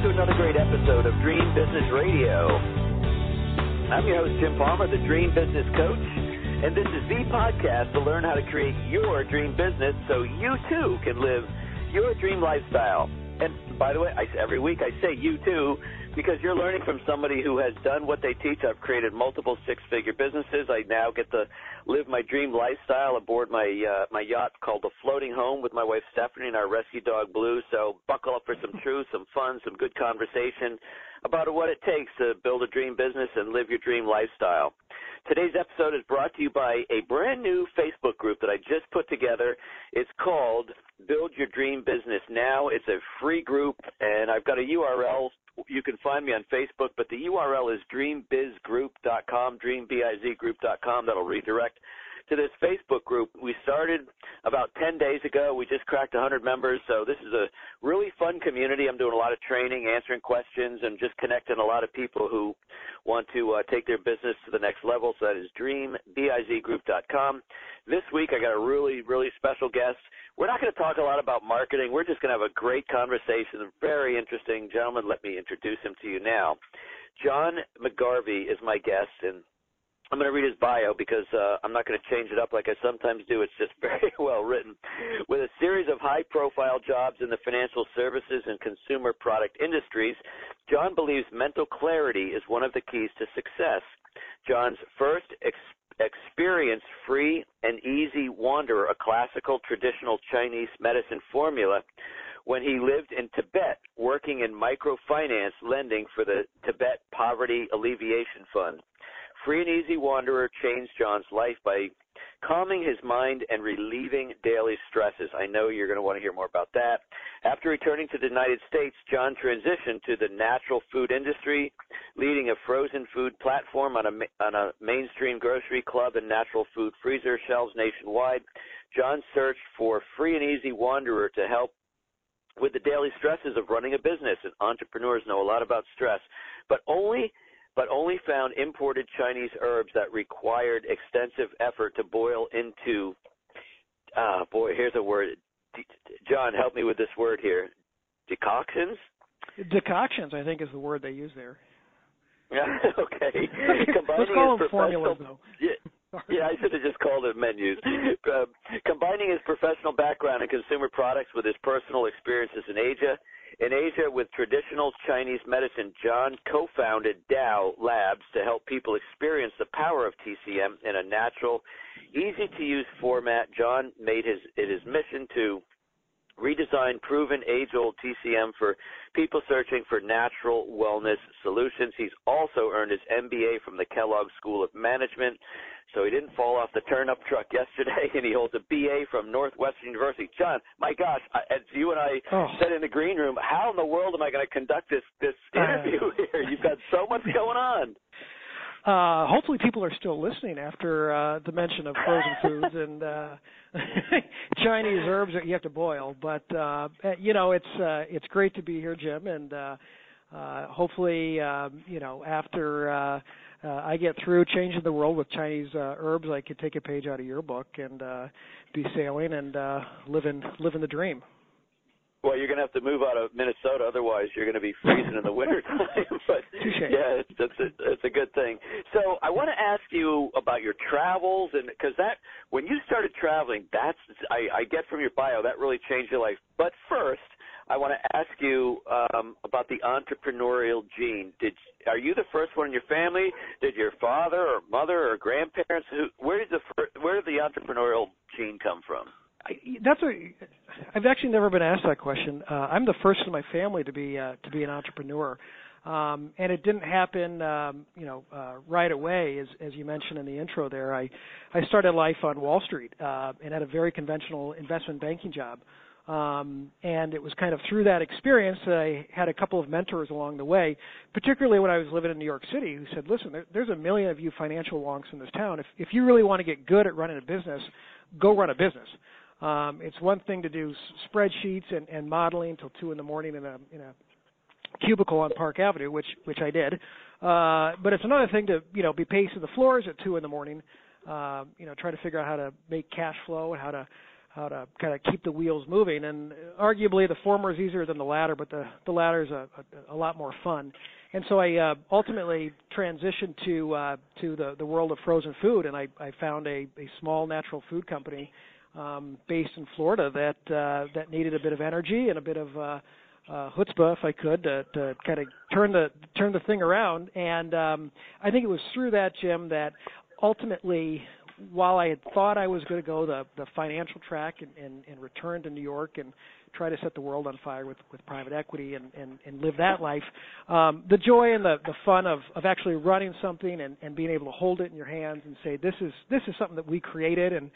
to another great episode of Dream Business Radio. I'm your host, Jim Palmer, the Dream Business Coach, and this is the podcast to learn how to create your dream business so you too can live your dream lifestyle. And by the way, I, every week I say you too because you're learning from somebody who has done what they teach. I've created multiple six-figure businesses. I now get to live my dream lifestyle aboard my uh, my yacht called the Floating Home with my wife Stephanie and our rescue dog Blue. So buckle up for some truth, some fun, some good conversation about what it takes to build a dream business and live your dream lifestyle. Today's episode is brought to you by a brand new Facebook group that I just put together. It's called Build Your Dream Business Now. It's a free group, and I've got a URL you can find me on Facebook, but the URL is dreambizgroup.com, dreambizgroup.com. That'll redirect to this Facebook group. We started about 10 days ago. We just cracked 100 members, so this is a really fun community. I'm doing a lot of training, answering questions, and just connecting a lot of people who want to uh, take their business to the next level. So that is dreambizgroup.com. This week, I got a really, really special guest. We're not going to talk a lot about marketing. We're just going to have a great conversation. Very interesting gentleman. Let me introduce him to you now. John McGarvey is my guest, and I'm going to read his bio because uh, I'm not going to change it up like I sometimes do. It's just very well written. With a series of high profile jobs in the financial services and consumer product industries, John believes mental clarity is one of the keys to success. John's first ex- experience, free and easy wanderer, a classical traditional Chinese medicine formula, when he lived in Tibet working in microfinance lending for the Tibet Poverty Alleviation Fund. Free and Easy Wanderer changed John's life by calming his mind and relieving daily stresses. I know you're going to want to hear more about that. After returning to the United States, John transitioned to the natural food industry, leading a frozen food platform on a, on a mainstream grocery club and natural food freezer shelves nationwide. John searched for Free and Easy Wanderer to help with the daily stresses of running a business, and entrepreneurs know a lot about stress, but only but only found imported Chinese herbs that required extensive effort to boil into. Uh, boy, here's a word. John, help me with this word here. Decoctions. Decoctions, I think, is the word they use there. Yeah. okay. Combining Let's call them formulas, though. Yeah. Yeah, I should have just called it menus. Uh, combining his professional background in consumer products with his personal experiences in Asia, in Asia, with traditional Chinese medicine, John co founded Dao Labs to help people experience the power of TCM in a natural, easy to use format. John made his, it his mission to redesign proven age old TCM for people searching for natural wellness solutions. He's also earned his MBA from the Kellogg School of Management. So he didn't fall off the turnip truck yesterday, and he holds a BA from Northwestern University. John, my gosh, as you and I oh. said in the green room, how in the world am I going to conduct this this interview uh, here? You've got so much going on. Uh, hopefully, people are still listening after uh, the mention of frozen foods and uh, Chinese herbs that you have to boil. But uh, you know, it's uh, it's great to be here, Jim, and uh, uh, hopefully, um, you know, after. Uh, uh, I get through changing the world with Chinese uh, herbs, I could take a page out of your book and uh, be sailing and uh, living living the dream. Well, you're going to have to move out of Minnesota, otherwise you're going to be freezing in the winter time. but yeah, it's, it's, a, it's a good thing. So I want to ask you about your travels, and because that when you started traveling, that's I, I get from your bio that really changed your life. But first, I want to ask you um, about the entrepreneurial gene. Did are you the first one in your family? Did your father or mother or grandparents? Who, where did the where did the entrepreneurial gene come from? I, that's a. I've actually never been asked that question. Uh, I'm the first in my family to be uh, to be an entrepreneur, um, and it didn't happen, um, you know, uh, right away. As as you mentioned in the intro, there, I I started life on Wall Street uh, and had a very conventional investment banking job. Um, and it was kind of through that experience that I had a couple of mentors along the way, particularly when I was living in New York City, who said, "Listen, there, there's a million of you financial wonks in this town. If if you really want to get good at running a business, go run a business." Um, it's one thing to do spreadsheets and, and modeling until two in the morning in a in a cubicle on Park Avenue, which which I did. Uh, but it's another thing to you know be pacing the floors at two in the morning. Uh, you know, try to figure out how to make cash flow and how to how to kind of keep the wheels moving. And arguably, the former is easier than the latter, but the the latter is a, a, a lot more fun. And so I uh, ultimately transitioned to uh, to the the world of frozen food, and I, I found a, a small natural food company um, based in Florida that uh, that needed a bit of energy and a bit of uh, uh, chutzpah, if I could, to, to kind of turn the turn the thing around. And um, I think it was through that, Jim, that ultimately while I had thought I was going to go the the financial track and, and, and return to New York and try to set the world on fire with with private equity and and, and live that life, um, the joy and the the fun of of actually running something and and being able to hold it in your hands and say this is this is something that we created and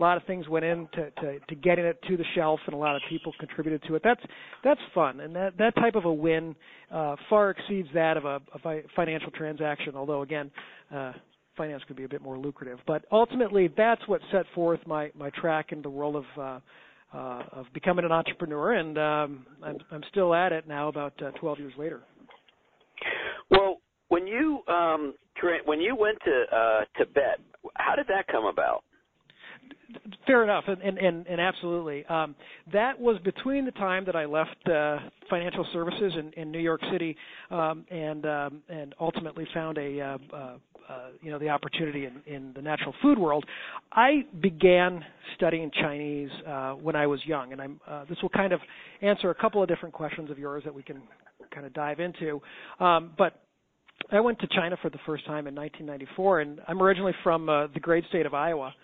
a lot of things went into to, to getting it to the shelf and a lot of people contributed to it that's that's fun and that that type of a win uh far exceeds that of a, a financial transaction although again uh finance could be a bit more lucrative. But ultimately, that's what set forth my my track in the world of uh, uh, of becoming an entrepreneur, and um, I'm I'm still at it now, about uh, 12 years later. Well, when you um, when you went to uh, Tibet, how did that come about? Fair enough, and and, and absolutely. Um, that was between the time that I left uh, financial services in, in New York City, um, and um, and ultimately found a uh, uh, uh, you know the opportunity in, in the natural food world. I began studying Chinese uh, when I was young, and I'm uh, this will kind of answer a couple of different questions of yours that we can kind of dive into. Um, but I went to China for the first time in 1994, and I'm originally from uh, the great state of Iowa.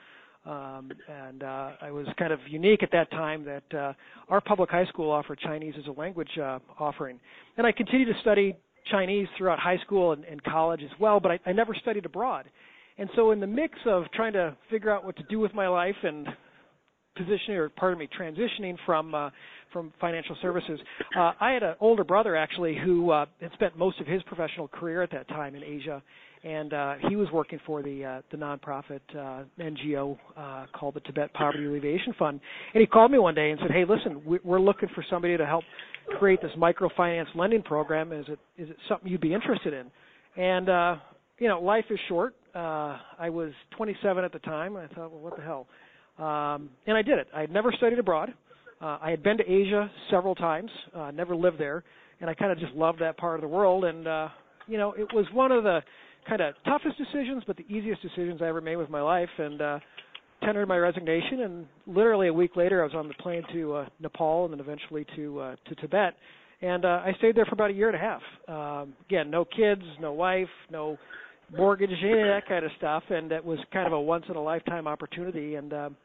Um, and uh, I was kind of unique at that time that uh, our public high school offered Chinese as a language uh, offering, and I continued to study Chinese throughout high school and, and college as well, but I, I never studied abroad. And so, in the mix of trying to figure out what to do with my life and positioning, or pardon me, transitioning from uh, from financial services, uh, I had an older brother actually who uh, had spent most of his professional career at that time in Asia, and uh, he was working for the uh, the nonprofit uh, NGO uh, called the Tibet Poverty Alleviation Fund. And he called me one day and said, "Hey, listen, we're looking for somebody to help create this microfinance lending program. Is it is it something you'd be interested in? And uh, you know, life is short. Uh, I was 27 at the time, and I thought, well, what the hell? Um, and I did it. I had never studied abroad. Uh, I had been to Asia several times, uh, never lived there, and I kind of just loved that part of the world. And uh, you know, it was one of the kind of toughest decisions, but the easiest decisions I ever made with my life. And uh, tendered my resignation, and literally a week later, I was on the plane to uh, Nepal and then eventually to uh, to Tibet. And uh, I stayed there for about a year and a half. Um, again, no kids, no wife, no mortgage, any of that kind of stuff, and it was kind of a once in a lifetime opportunity. And um,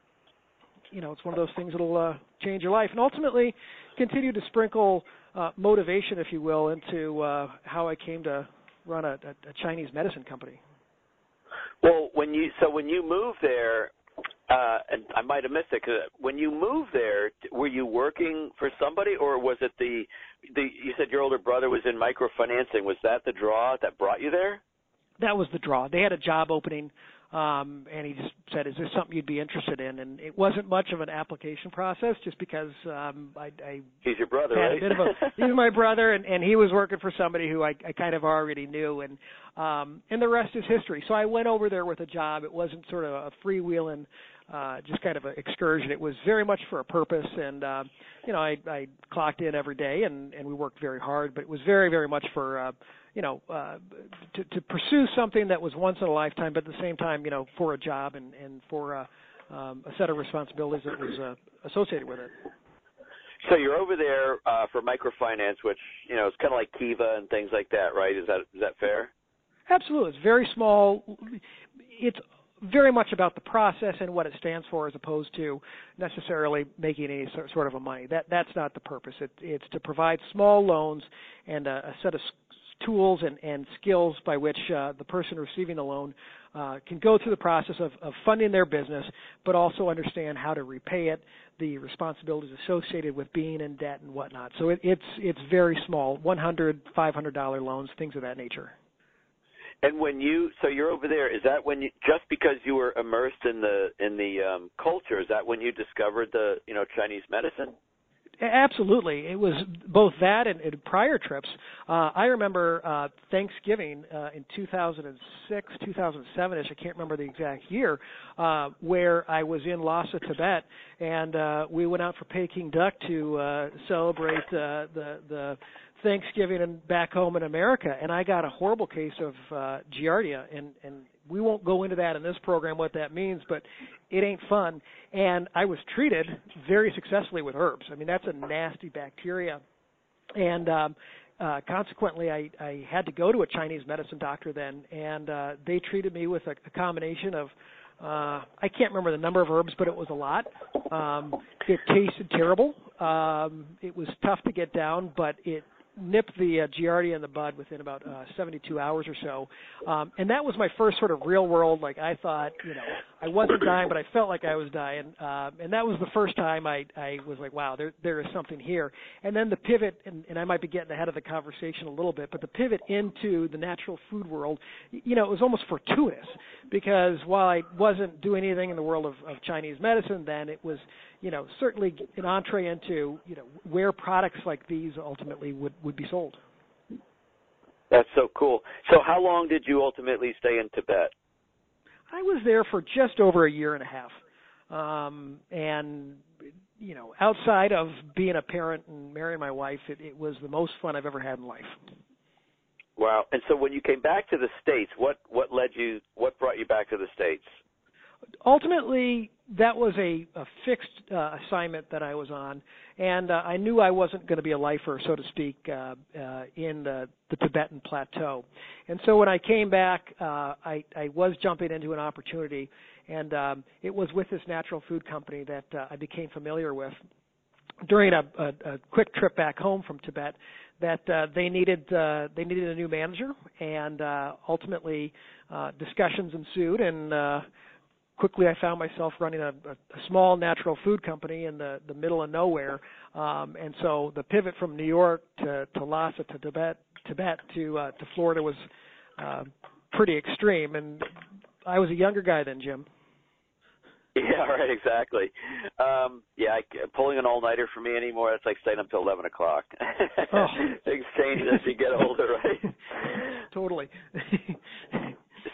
you know, it's one of those things that'll uh, change your life, and ultimately continue to sprinkle uh, motivation, if you will, into uh, how I came to run a, a, a Chinese medicine company. Well, when you so when you moved there, uh, and I might have missed it. Cause when you moved there, were you working for somebody, or was it the the? You said your older brother was in microfinancing. Was that the draw that brought you there? That was the draw. They had a job opening, um, and he just said, "Is this something you'd be interested in?" And it wasn't much of an application process, just because um, I, I he's your brother, had right? a bit of a he's my brother, and, and he was working for somebody who I, I kind of already knew, and um, and the rest is history. So I went over there with a job. It wasn't sort of a freewheeling uh, just kind of an excursion. It was very much for a purpose, and uh, you know, I, I clocked in every day, and and we worked very hard. But it was very, very much for uh, you know uh, to to pursue something that was once in a lifetime, but at the same time, you know, for a job and and for uh, um, a set of responsibilities that was uh, associated with it. So you're over there uh, for microfinance, which you know is kind of like Kiva and things like that, right? Is that is that fair? Absolutely, it's very small. It's very much about the process and what it stands for as opposed to necessarily making any sort of a money. That that's not the purpose. It, it's to provide small loans and a, a set of tools and, and skills by which uh, the person receiving the loan uh, can go through the process of, of funding their business, but also understand how to repay it, the responsibilities associated with being in debt and whatnot. So it, it's it's very small, 100, 500 dollar loans, things of that nature. And when you so you're over there, is that when you just because you were immersed in the in the um culture, is that when you discovered the, you know, Chinese medicine? Absolutely, it was both that and, and prior trips. Uh, I remember uh, Thanksgiving uh, in 2006, 2007ish. I can't remember the exact year, uh, where I was in Lhasa, Tibet, and uh, we went out for Peking duck to uh, celebrate uh, the the Thanksgiving and back home in America, and I got a horrible case of uh, Giardia, and and we won't go into that in this program what that means, but it ain't fun. And I was treated very successfully with herbs. I mean, that's a nasty bacteria, and um, uh, consequently, I, I had to go to a Chinese medicine doctor then, and uh, they treated me with a, a combination of uh, I can't remember the number of herbs, but it was a lot. Um, it tasted terrible. Um, it was tough to get down, but it nipped the uh, Giardia in the bud within about uh, 72 hours or so. Um, and that was my first sort of real world. Like I thought, you know, I wasn't dying, but I felt like I was dying. Uh, and that was the first time I, I was like, wow, there, there is something here. And then the pivot, and, and I might be getting ahead of the conversation a little bit, but the pivot into the natural food world, you know, it was almost fortuitous because while I wasn't doing anything in the world of, of Chinese medicine, then it was, you know, certainly an entree into, you know, where products like these ultimately would, would be sold. That's so cool. So how long did you ultimately stay in Tibet? I was there for just over a year and a half. Um, and you know, outside of being a parent and marrying my wife, it, it was the most fun I've ever had in life. Wow! And so, when you came back to the states, what what led you? What brought you back to the states? Ultimately that was a, a fixed uh, assignment that I was on, and uh, I knew I wasn't going to be a lifer, so to speak, uh, uh, in the, the Tibetan plateau. And so when I came back, uh, I, I was jumping into an opportunity, and um, it was with this natural food company that uh, I became familiar with during a, a, a quick trip back home from Tibet. That they needed they needed a new manager, and ultimately discussions ensued, and quickly I found myself running a, a, small natural food company in the, the middle of nowhere. Um, and so the pivot from New York to, to Lhasa to Tibet, Tibet to, uh, to Florida was, uh, pretty extreme. And I was a younger guy than Jim. Yeah, right, exactly. Um, yeah, I, pulling an all-nighter for me anymore, that's like staying up till 11 o'clock. Oh. Things change as you get older, right? totally.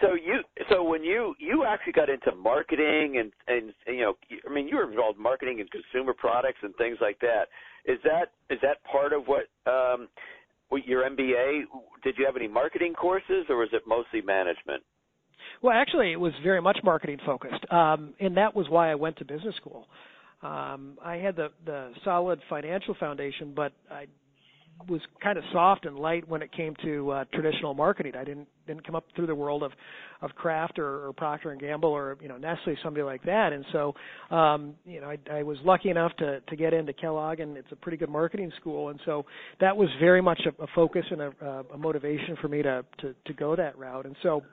So you so when you you actually got into marketing and and you know I mean you were involved in marketing and consumer products and things like that. Is that is that part of what um your MBA did you have any marketing courses or was it mostly management? Well, actually it was very much marketing focused. Um and that was why I went to business school. Um I had the the solid financial foundation but I was kind of soft and light when it came to uh, traditional marketing. I didn't didn't come up through the world of of Kraft or, or Procter and Gamble or you know Nestle, somebody like that. And so, um, you know, I, I was lucky enough to to get into Kellogg, and it's a pretty good marketing school. And so that was very much a, a focus and a, a motivation for me to to to go that route. And so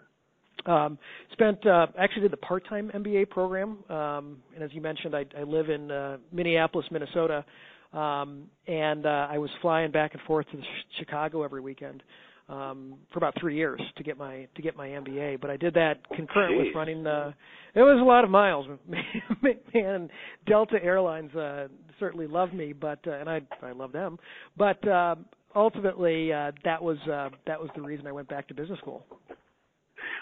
um, spent uh, actually did the part-time MBA program, um, and as you mentioned, I, I live in uh, Minneapolis, Minnesota, um, and uh, I was flying back and forth to Chicago every weekend um, for about three years to get my to get my MBA. But I did that concurrent Jeez. with running. Uh, it was a lot of miles, man. Delta Airlines uh, certainly loved me, but uh, and I I love them. But uh, ultimately, uh, that was uh, that was the reason I went back to business school.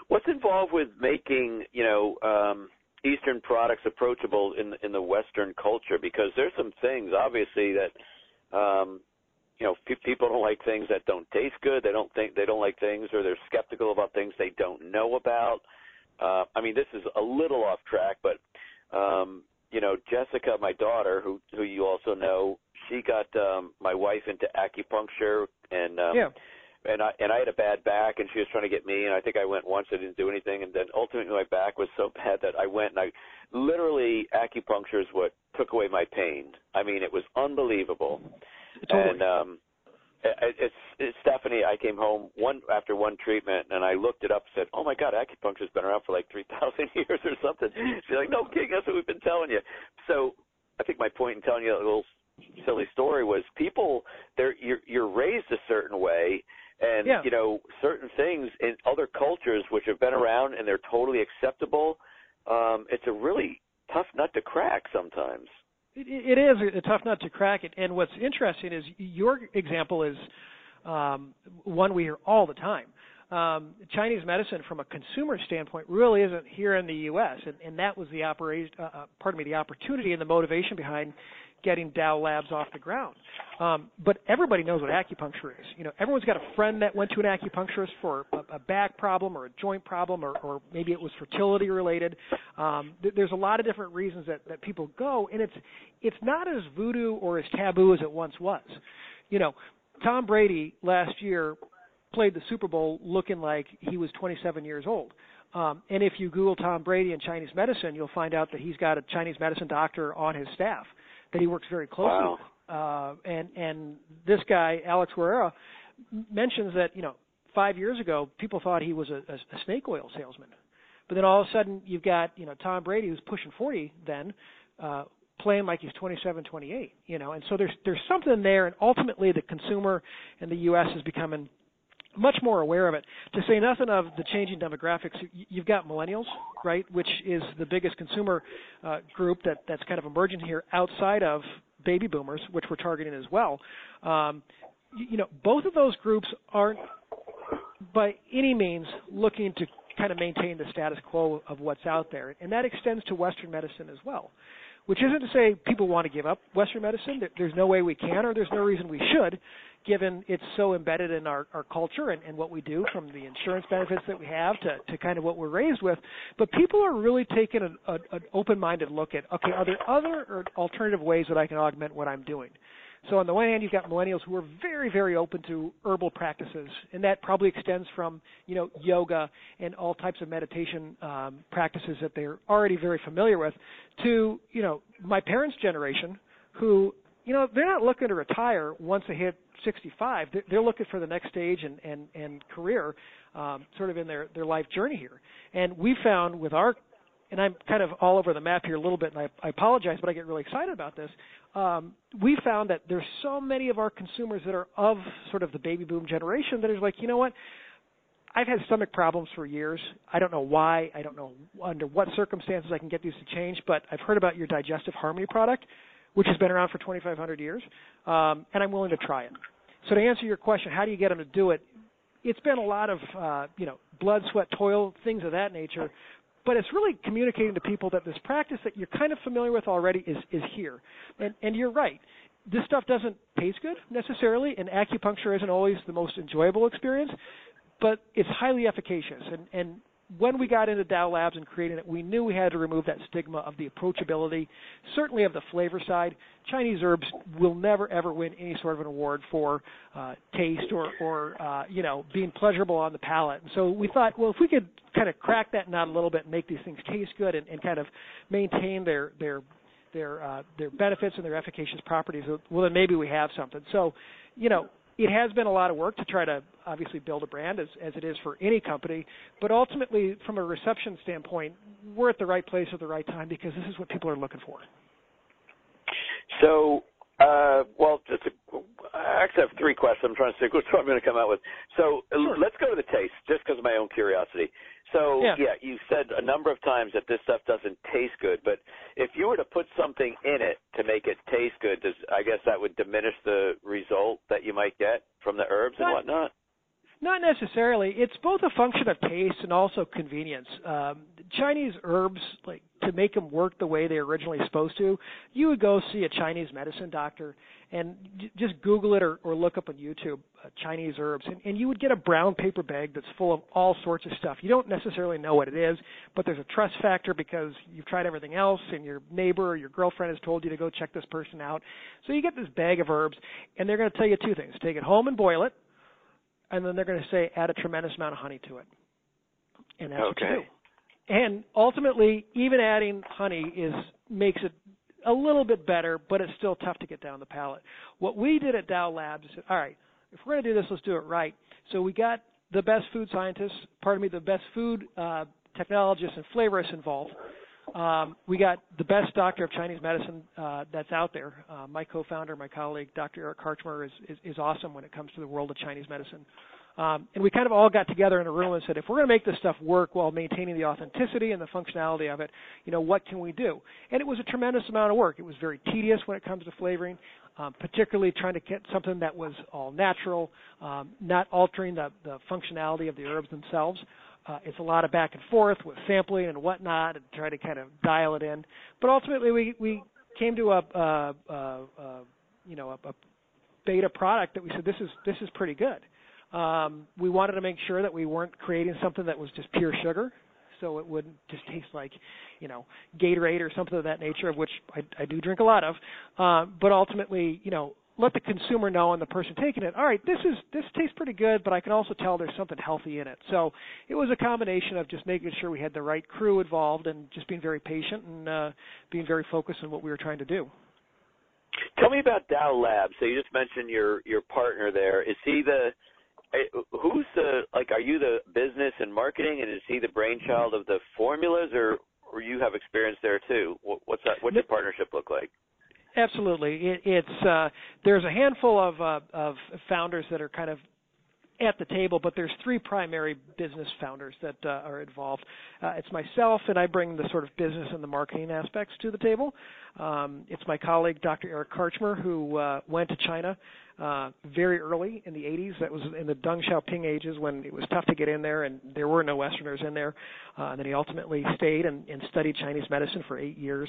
What's involved with making you know? Um, Eastern products approachable in in the Western culture? Because there's some things obviously that um, you know pe- people don't like things that don't taste good. They don't think they don't like things, or they're skeptical about things they don't know about. Uh, I mean, this is a little off track, but um, you know, Jessica, my daughter, who who you also know, she got um, my wife into acupuncture, and um, yeah and I and I had a bad back, and she was trying to get me, and I think I went once, I didn't do anything, and then ultimately my back was so bad that I went and I literally acupuncture is what took away my pain. I mean, it was unbelievable. Totally. And um, it, it's, it's Stephanie. I came home one after one treatment, and I looked it up, and said, "Oh my God, acupuncture's been around for like three thousand years or something." She's like, "No, King, that's what we've been telling you." So I think my point in telling you a little silly story was people they're you're, you're raised a certain way and yeah. you know certain things in other cultures which have been around and they're totally acceptable um it's a really tough nut to crack sometimes It, it is a tough nut to crack. It, and what's interesting is your example is um, one we hear all the time. Um, Chinese medicine, from a consumer standpoint, really isn't here in the U.S., and, and that was the operation, uh, uh, pardon me, the opportunity and the motivation behind getting Dao Labs off the ground. Um, but everybody knows what acupuncture is. You know, everyone's got a friend that went to an acupuncturist for a, a back problem or a joint problem, or, or maybe it was fertility related. Um, th- there's a lot of different reasons that, that people go, and it's it's not as voodoo or as taboo as it once was. You know, Tom Brady last year played the Super Bowl looking like he was 27 years old. Um, and if you Google Tom Brady and Chinese medicine, you'll find out that he's got a Chinese medicine doctor on his staff that he works very closely wow. with. Uh, and and this guy Alex Guerrero mentions that you know five years ago people thought he was a, a, a snake oil salesman, but then all of a sudden you've got you know Tom Brady who's pushing 40 then. Uh, playing like he's 27, 28, you know, and so there's there's something there, and ultimately the consumer in the U.S. is becoming much more aware of it. To say nothing of the changing demographics, you've got millennials, right, which is the biggest consumer uh, group that that's kind of emerging here outside of baby boomers, which we're targeting as well. Um, you, you know, both of those groups aren't by any means looking to kind of maintain the status quo of what's out there, and that extends to Western medicine as well which isn't to say people want to give up Western medicine. There's no way we can, or there's no reason we should, given it's so embedded in our, our culture and, and what we do, from the insurance benefits that we have to, to kind of what we're raised with. But people are really taking an, a, an open-minded look at, okay, are there other alternative ways that I can augment what I'm doing? So on the one hand, you've got millennials who are very, very open to herbal practices, and that probably extends from you know yoga and all types of meditation um, practices that they're already very familiar with, to you know my parents' generation, who you know they're not looking to retire once they hit 65. They're, looking for the next stage and and and career, um, sort of in their their life journey here. And we found with our and I'm kind of all over the map here a little bit, and I, I apologize, but I get really excited about this. Um, we found that there's so many of our consumers that are of sort of the baby boom generation that is like, you know what? I've had stomach problems for years. I don't know why. I don't know under what circumstances I can get these to change, but I've heard about your Digestive Harmony product, which has been around for 2,500 years, um, and I'm willing to try it. So to answer your question, how do you get them to do it? It's been a lot of uh, you know blood, sweat, toil, things of that nature but it's really communicating to people that this practice that you're kind of familiar with already is is here. And and you're right. This stuff doesn't taste good necessarily, and acupuncture isn't always the most enjoyable experience, but it's highly efficacious. And and when we got into Dao Labs and creating it, we knew we had to remove that stigma of the approachability, certainly of the flavor side. Chinese herbs will never ever win any sort of an award for uh, taste or, or uh, you know being pleasurable on the palate. And so we thought, well, if we could kind of crack that nut a little bit and make these things taste good and, and kind of maintain their their their uh, their benefits and their efficacious properties, well, then maybe we have something. So, you know, it has been a lot of work to try to obviously build a brand as, as it is for any company, but ultimately, from a reception standpoint, we're at the right place at the right time because this is what people are looking for. So, uh, well, just a, I actually have three questions. I'm trying to think which one I'm going to come out with. So sure. let's go to the taste, just because of my own curiosity. So yeah. yeah, you said a number of times that this stuff doesn't taste good, but if you were to put something in it to make it taste good, does I guess that would diminish the result that you might get from the herbs and whatnot? Not necessarily. It's both a function of taste and also convenience. Um, Chinese herbs, like to make them work the way they're originally supposed to, you would go see a Chinese medicine doctor and j- just Google it or, or look up on YouTube uh, Chinese herbs, and, and you would get a brown paper bag that's full of all sorts of stuff. You don't necessarily know what it is, but there's a trust factor because you've tried everything else, and your neighbor or your girlfriend has told you to go check this person out. So you get this bag of herbs, and they're going to tell you two things: take it home and boil it and then they're going to say add a tremendous amount of honey to it, and that's okay. what you do. And ultimately, even adding honey is makes it a little bit better, but it's still tough to get down the palate. What we did at Dao Labs is, all right, if we're going to do this, let's do it right. So we got the best food scientists, pardon me, the best food uh, technologists and flavorists involved. Um, we got the best doctor of Chinese medicine uh, that's out there. Uh, my co-founder, my colleague, Dr. Eric Karchmer, is, is, is awesome when it comes to the world of Chinese medicine. Um, and we kind of all got together in a room and said, if we're going to make this stuff work while maintaining the authenticity and the functionality of it, you know, what can we do? And it was a tremendous amount of work. It was very tedious when it comes to flavoring, um, particularly trying to get something that was all natural, um, not altering the, the functionality of the herbs themselves. Uh, it's a lot of back and forth with sampling and whatnot, and try to kind of dial it in. But ultimately, we we came to a, uh, uh, uh, you know a, a beta product that we said this is this is pretty good. Um, we wanted to make sure that we weren't creating something that was just pure sugar, so it wouldn't just taste like, you know, Gatorade or something of that nature, of which I, I do drink a lot of. Uh, but ultimately, you know, let the consumer know and the person taking it. All right, this is this tastes pretty good, but I can also tell there's something healthy in it. So it was a combination of just making sure we had the right crew involved and just being very patient and uh, being very focused on what we were trying to do. Tell me about Dao Labs. So you just mentioned your your partner there. Is he the who's the like? Are you the business and marketing, and is he the brainchild of the formulas, or or you have experience there too? What's that? What's your partnership look like? Absolutely, it, it's uh, there's a handful of uh, of founders that are kind of at the table, but there's three primary business founders that uh, are involved. Uh, it's myself, and I bring the sort of business and the marketing aspects to the table. Um, it's my colleague, Dr. Eric Karchmer, who uh, went to China uh, very early in the 80s. That was in the Deng Xiaoping ages when it was tough to get in there, and there were no Westerners in there. Uh, and then he ultimately stayed and, and studied Chinese medicine for eight years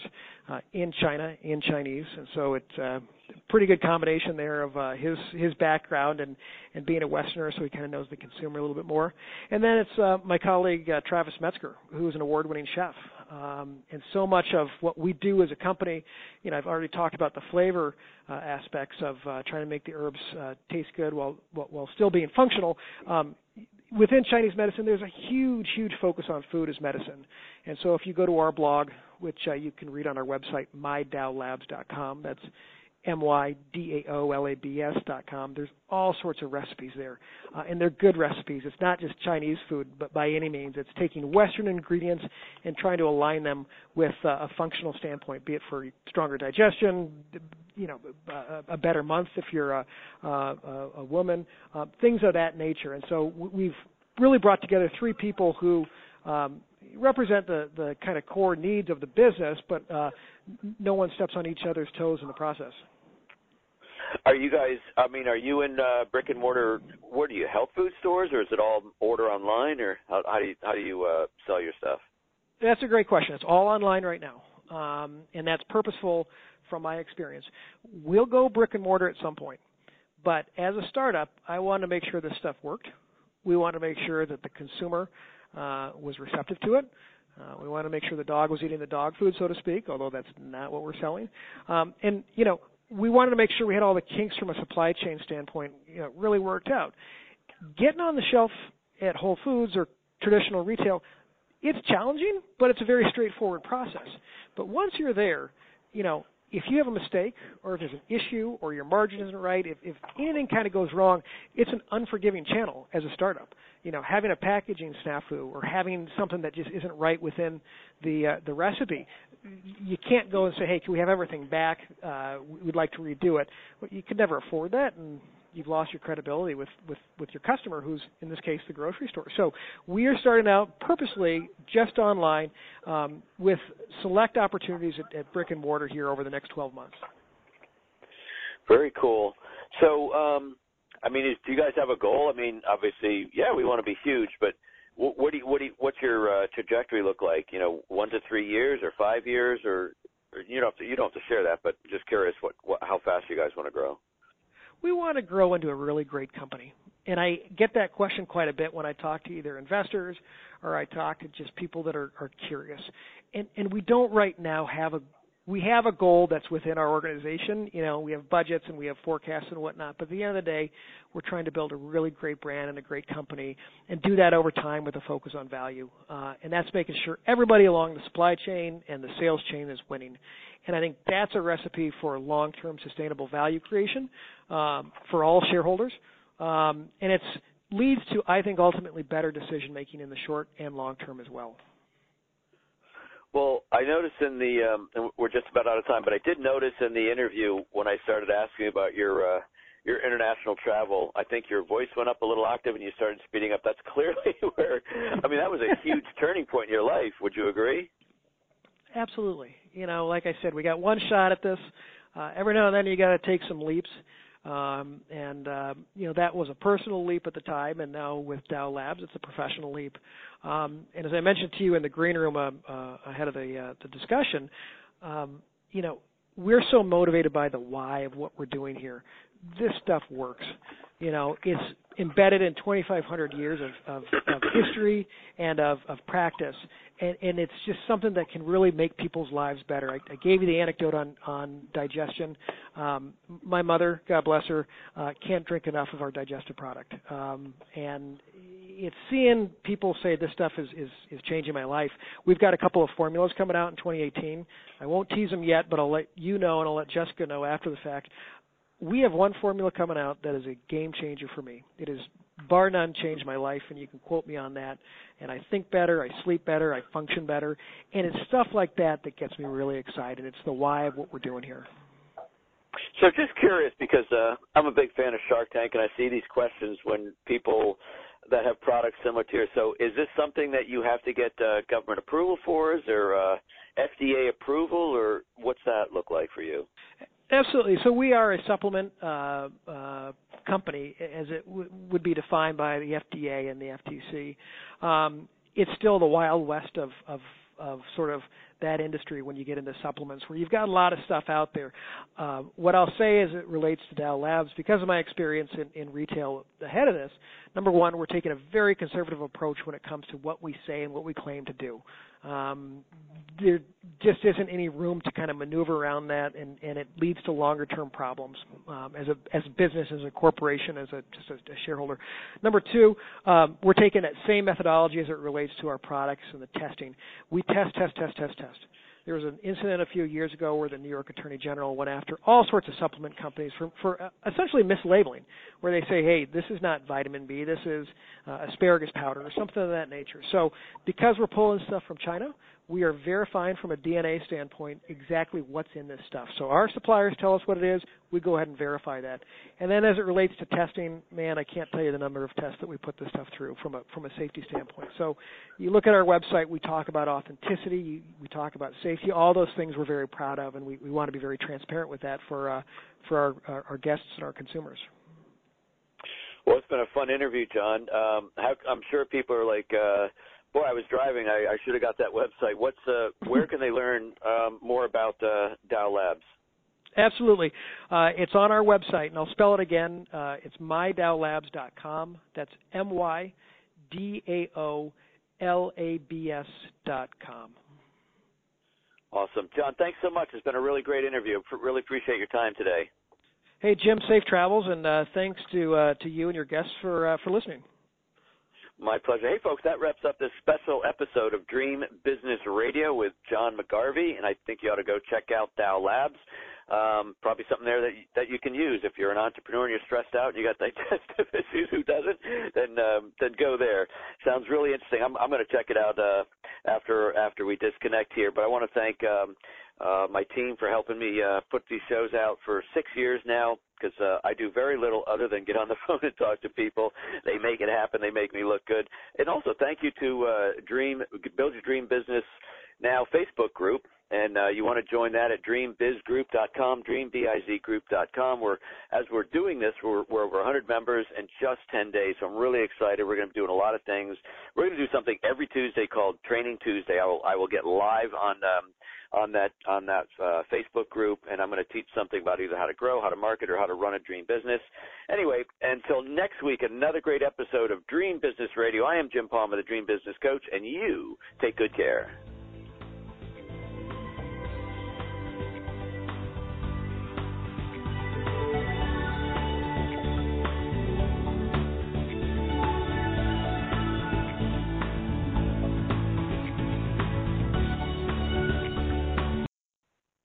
uh, in China in Chinese. And so a pretty good combination there of uh, his his background and and being a Westerner, so he kind of knows the consumer a little bit more. And then it's uh, my colleague uh, Travis Metzger, who's an award-winning chef. Um, and so much of what we do as a company, you know, I've already talked about the flavor uh, aspects of uh, trying to make the herbs uh, taste good while, while still being functional. Um, within Chinese medicine, there's a huge, huge focus on food as medicine. And so if you go to our blog, which uh, you can read on our website, mydaolabs.com, that's M-Y-D-A-O-L-A-B-S dot com. There's all sorts of recipes there, uh, and they're good recipes. It's not just Chinese food, but by any means, it's taking Western ingredients and trying to align them with uh, a functional standpoint, be it for stronger digestion, you know, a, a better month if you're a, a, a woman, uh, things of that nature. And so we've really brought together three people who um, represent the the kind of core needs of the business, but uh, no one steps on each other's toes in the process. Are you guys? I mean, are you in uh, brick and mortar? What are you? Health food stores, or is it all order online, or how, how do you how do you uh, sell your stuff? That's a great question. It's all online right now, um, and that's purposeful from my experience. We'll go brick and mortar at some point, but as a startup, I want to make sure this stuff worked. We want to make sure that the consumer uh, was receptive to it. Uh, we want to make sure the dog was eating the dog food, so to speak, although that's not what we're selling. Um, and you know, we wanted to make sure we had all the kinks from a supply chain standpoint, you know, really worked out. Getting on the shelf at Whole Foods or traditional retail, it's challenging, but it's a very straightforward process. But once you're there, you know, if you have a mistake or if there's an issue or your margin isn't right, if, if anything kind of goes wrong, it's an unforgiving channel as a startup. You know, having a packaging snafu or having something that just isn't right within the uh, the recipe, you can't go and say, "Hey, can we have everything back? Uh, we'd like to redo it." Well, you could never afford that, and you've lost your credibility with, with, with your customer, who's in this case the grocery store. So we are starting out purposely just online um, with select opportunities at, at, brick and mortar here over the next 12 months. Very cool. So, um, I mean, is, do you guys have a goal? I mean, obviously, yeah, we want to be huge, but what, what do you, what do you, what's your uh, trajectory look like? You know, one to three years or five years, or, or you don't have to, you don't have to share that, but just curious what, what how fast you guys want to grow we want to grow into a really great company. And I get that question quite a bit when I talk to either investors or I talk to just people that are, are curious. And, and we don't right now have a we have a goal that's within our organization. You know, we have budgets and we have forecasts and whatnot. But at the end of the day, we're trying to build a really great brand and a great company, and do that over time with a focus on value. Uh, and that's making sure everybody along the supply chain and the sales chain is winning. And I think that's a recipe for long-term sustainable value creation um, for all shareholders. Um, and it leads to, I think, ultimately better decision making in the short and long term as well. Well, I noticed in the um, we're just about out of time, but I did notice in the interview when I started asking about your uh, your international travel, I think your voice went up a little octave and you started speeding up. That's clearly where, I mean, that was a huge turning point in your life. Would you agree? Absolutely. You know, like I said, we got one shot at this. Uh, every now and then you got to take some leaps. Um, and uh, you know that was a personal leap at the time, and now with Dao Labs, it's a professional leap. Um, and as I mentioned to you in the green room uh, uh, ahead of the uh, the discussion, um, you know we're so motivated by the why of what we're doing here. This stuff works. You know, it's embedded in 2,500 years of, of, of history and of, of practice, and, and it's just something that can really make people's lives better. I, I gave you the anecdote on on digestion. Um, my mother, God bless her, uh, can't drink enough of our digestive product, um, and it's seeing people say this stuff is, is is changing my life. We've got a couple of formulas coming out in 2018. I won't tease them yet, but I'll let you know and I'll let Jessica know after the fact we have one formula coming out that is a game changer for me. It is bar none changed my life, and you can quote me on that. And I think better, I sleep better, I function better, and it's stuff like that that gets me really excited. It's the why of what we're doing here. So just curious because uh, I'm a big fan of Shark Tank, and I see these questions when people that have products similar to yours. So is this something that you have to get uh, government approval for? Is there uh, FDA approval, or what's that look like for you? Absolutely. So we are a supplement uh, uh, company, as it w- would be defined by the FDA and the FTC. Um, it's still the wild west of, of, of sort of that industry when you get into supplements, where you've got a lot of stuff out there. Uh, what I'll say as it relates to Dao Labs, because of my experience in, in retail ahead of this, number one, we're taking a very conservative approach when it comes to what we say and what we claim to do. Um, there just isn't any room to kind of maneuver around that, and, and it leads to longer term problems um, as a as a business, as a corporation, as a just a, a shareholder. Number two, um, we're taking that same methodology as it relates to our products and the testing. We test, test, test, test, test. There was an incident a few years ago where the New York Attorney General went after all sorts of supplement companies for, for uh, essentially mislabeling, where they say, hey, this is not vitamin B, this is uh, asparagus powder or something of that nature. So because we're pulling stuff from China, we are verifying from a DNA standpoint exactly what's in this stuff. So our suppliers tell us what it is, we go ahead and verify that. And then as it relates to testing, man, I can't tell you the number of tests that we put this stuff through from a from a safety standpoint. So you look at our website, we talk about authenticity, we talk about safety, all those things we're very proud of, and we, we want to be very transparent with that for uh, for our, our, our guests and our consumers. Well, it's been a fun interview, John. Um, how, I'm sure people are like, uh, boy, I was driving. I, I should have got that website. What's uh, where can they learn um, more about uh, Dao Labs? Absolutely. Uh, it's on our website, and I'll spell it again. Uh, it's mydaolabs.com. That's M Y D A O L A B S dot com. Awesome. John, thanks so much. It's been a really great interview. Really appreciate your time today. Hey, Jim, safe travels, and uh, thanks to uh, to you and your guests for uh, for listening. My pleasure. Hey, folks, that wraps up this special episode of Dream Business Radio with John McGarvey, and I think you ought to go check out Dao Labs. Um, probably something there that you, that you can use if you're an entrepreneur and you're stressed out and you got digestive issues. Who doesn't? Then um, then go there. Sounds really interesting. I'm I'm going to check it out uh, after after we disconnect here. But I want to thank um, uh, my team for helping me uh, put these shows out for six years now because uh, I do very little other than get on the phone and talk to people. They make it happen. They make me look good. And also thank you to uh, Dream Build Your Dream Business Now Facebook group. And uh, you want to join that at dreambizgroup.com, dreambizgroup.com. Where as we're doing this, we're, we're over 100 members in just 10 days. So I'm really excited. We're going to be doing a lot of things. We're going to do something every Tuesday called Training Tuesday. I will I will get live on um, on that on that uh, Facebook group, and I'm going to teach something about either how to grow, how to market, or how to run a dream business. Anyway, until next week, another great episode of Dream Business Radio. I am Jim Palmer, the Dream Business Coach, and you take good care.